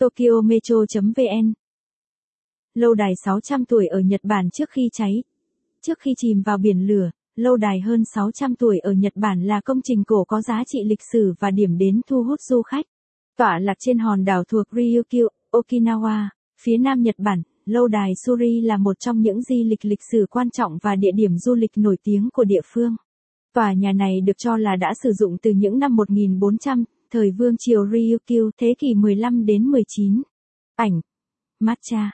Tokyo Metro.vn Lâu đài 600 tuổi ở Nhật Bản trước khi cháy. Trước khi chìm vào biển lửa, lâu đài hơn 600 tuổi ở Nhật Bản là công trình cổ có giá trị lịch sử và điểm đến thu hút du khách. Tọa lạc trên hòn đảo thuộc Ryukyu, Okinawa, phía nam Nhật Bản, lâu đài Suri là một trong những di lịch lịch sử quan trọng và địa điểm du lịch nổi tiếng của địa phương. Tòa nhà này được cho là đã sử dụng từ những năm 1400, thời vương triều Ryukyu thế kỷ 15 đến 19. Ảnh Matcha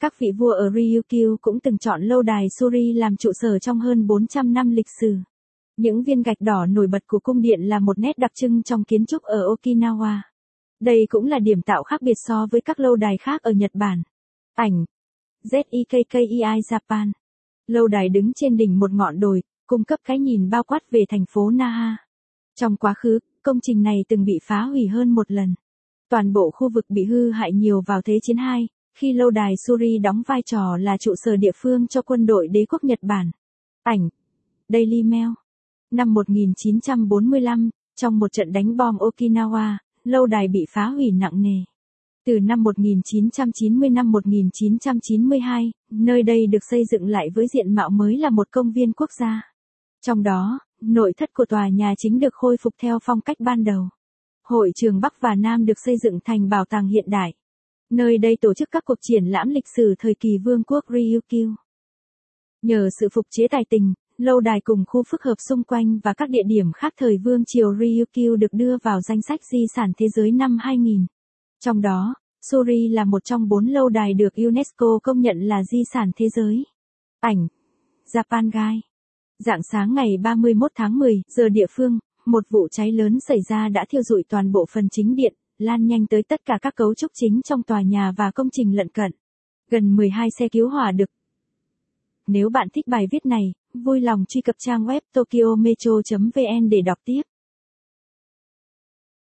Các vị vua ở Ryukyu cũng từng chọn lâu đài Suri làm trụ sở trong hơn 400 năm lịch sử. Những viên gạch đỏ nổi bật của cung điện là một nét đặc trưng trong kiến trúc ở Okinawa. Đây cũng là điểm tạo khác biệt so với các lâu đài khác ở Nhật Bản. Ảnh ZIKKEI Japan Lâu đài đứng trên đỉnh một ngọn đồi, cung cấp cái nhìn bao quát về thành phố Naha. Trong quá khứ, công trình này từng bị phá hủy hơn một lần. Toàn bộ khu vực bị hư hại nhiều vào Thế chiến II, khi lâu đài Suri đóng vai trò là trụ sở địa phương cho quân đội đế quốc Nhật Bản. Ảnh Daily Mail Năm 1945, trong một trận đánh bom Okinawa, lâu đài bị phá hủy nặng nề. Từ năm 1990 năm 1992, nơi đây được xây dựng lại với diện mạo mới là một công viên quốc gia. Trong đó, nội thất của tòa nhà chính được khôi phục theo phong cách ban đầu. Hội trường Bắc và Nam được xây dựng thành bảo tàng hiện đại. Nơi đây tổ chức các cuộc triển lãm lịch sử thời kỳ vương quốc Ryukyu. Nhờ sự phục chế tài tình, lâu đài cùng khu phức hợp xung quanh và các địa điểm khác thời vương triều Ryukyu được đưa vào danh sách di sản thế giới năm 2000. Trong đó, Suri là một trong bốn lâu đài được UNESCO công nhận là di sản thế giới. Ảnh Japan Guide Dạng sáng ngày 31 tháng 10 giờ địa phương, một vụ cháy lớn xảy ra đã thiêu rụi toàn bộ phần chính điện, lan nhanh tới tất cả các cấu trúc chính trong tòa nhà và công trình lận cận. Gần 12 xe cứu hỏa được. Nếu bạn thích bài viết này, vui lòng truy cập trang web tokyometro.vn để đọc tiếp.